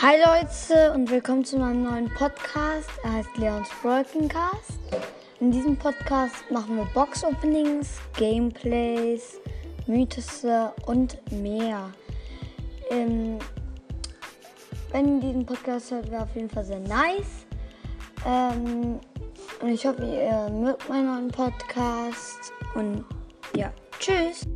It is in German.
Hi Leute und willkommen zu meinem neuen Podcast. Er heißt Leons Broadcast. In diesem Podcast machen wir Box-Openings, Gameplays, Mythos und mehr. Ähm, wenn ihr diesen Podcast hört, wäre auf jeden Fall sehr nice. Ähm, und ich hoffe, ihr mögt meinen neuen Podcast. Und ja, tschüss.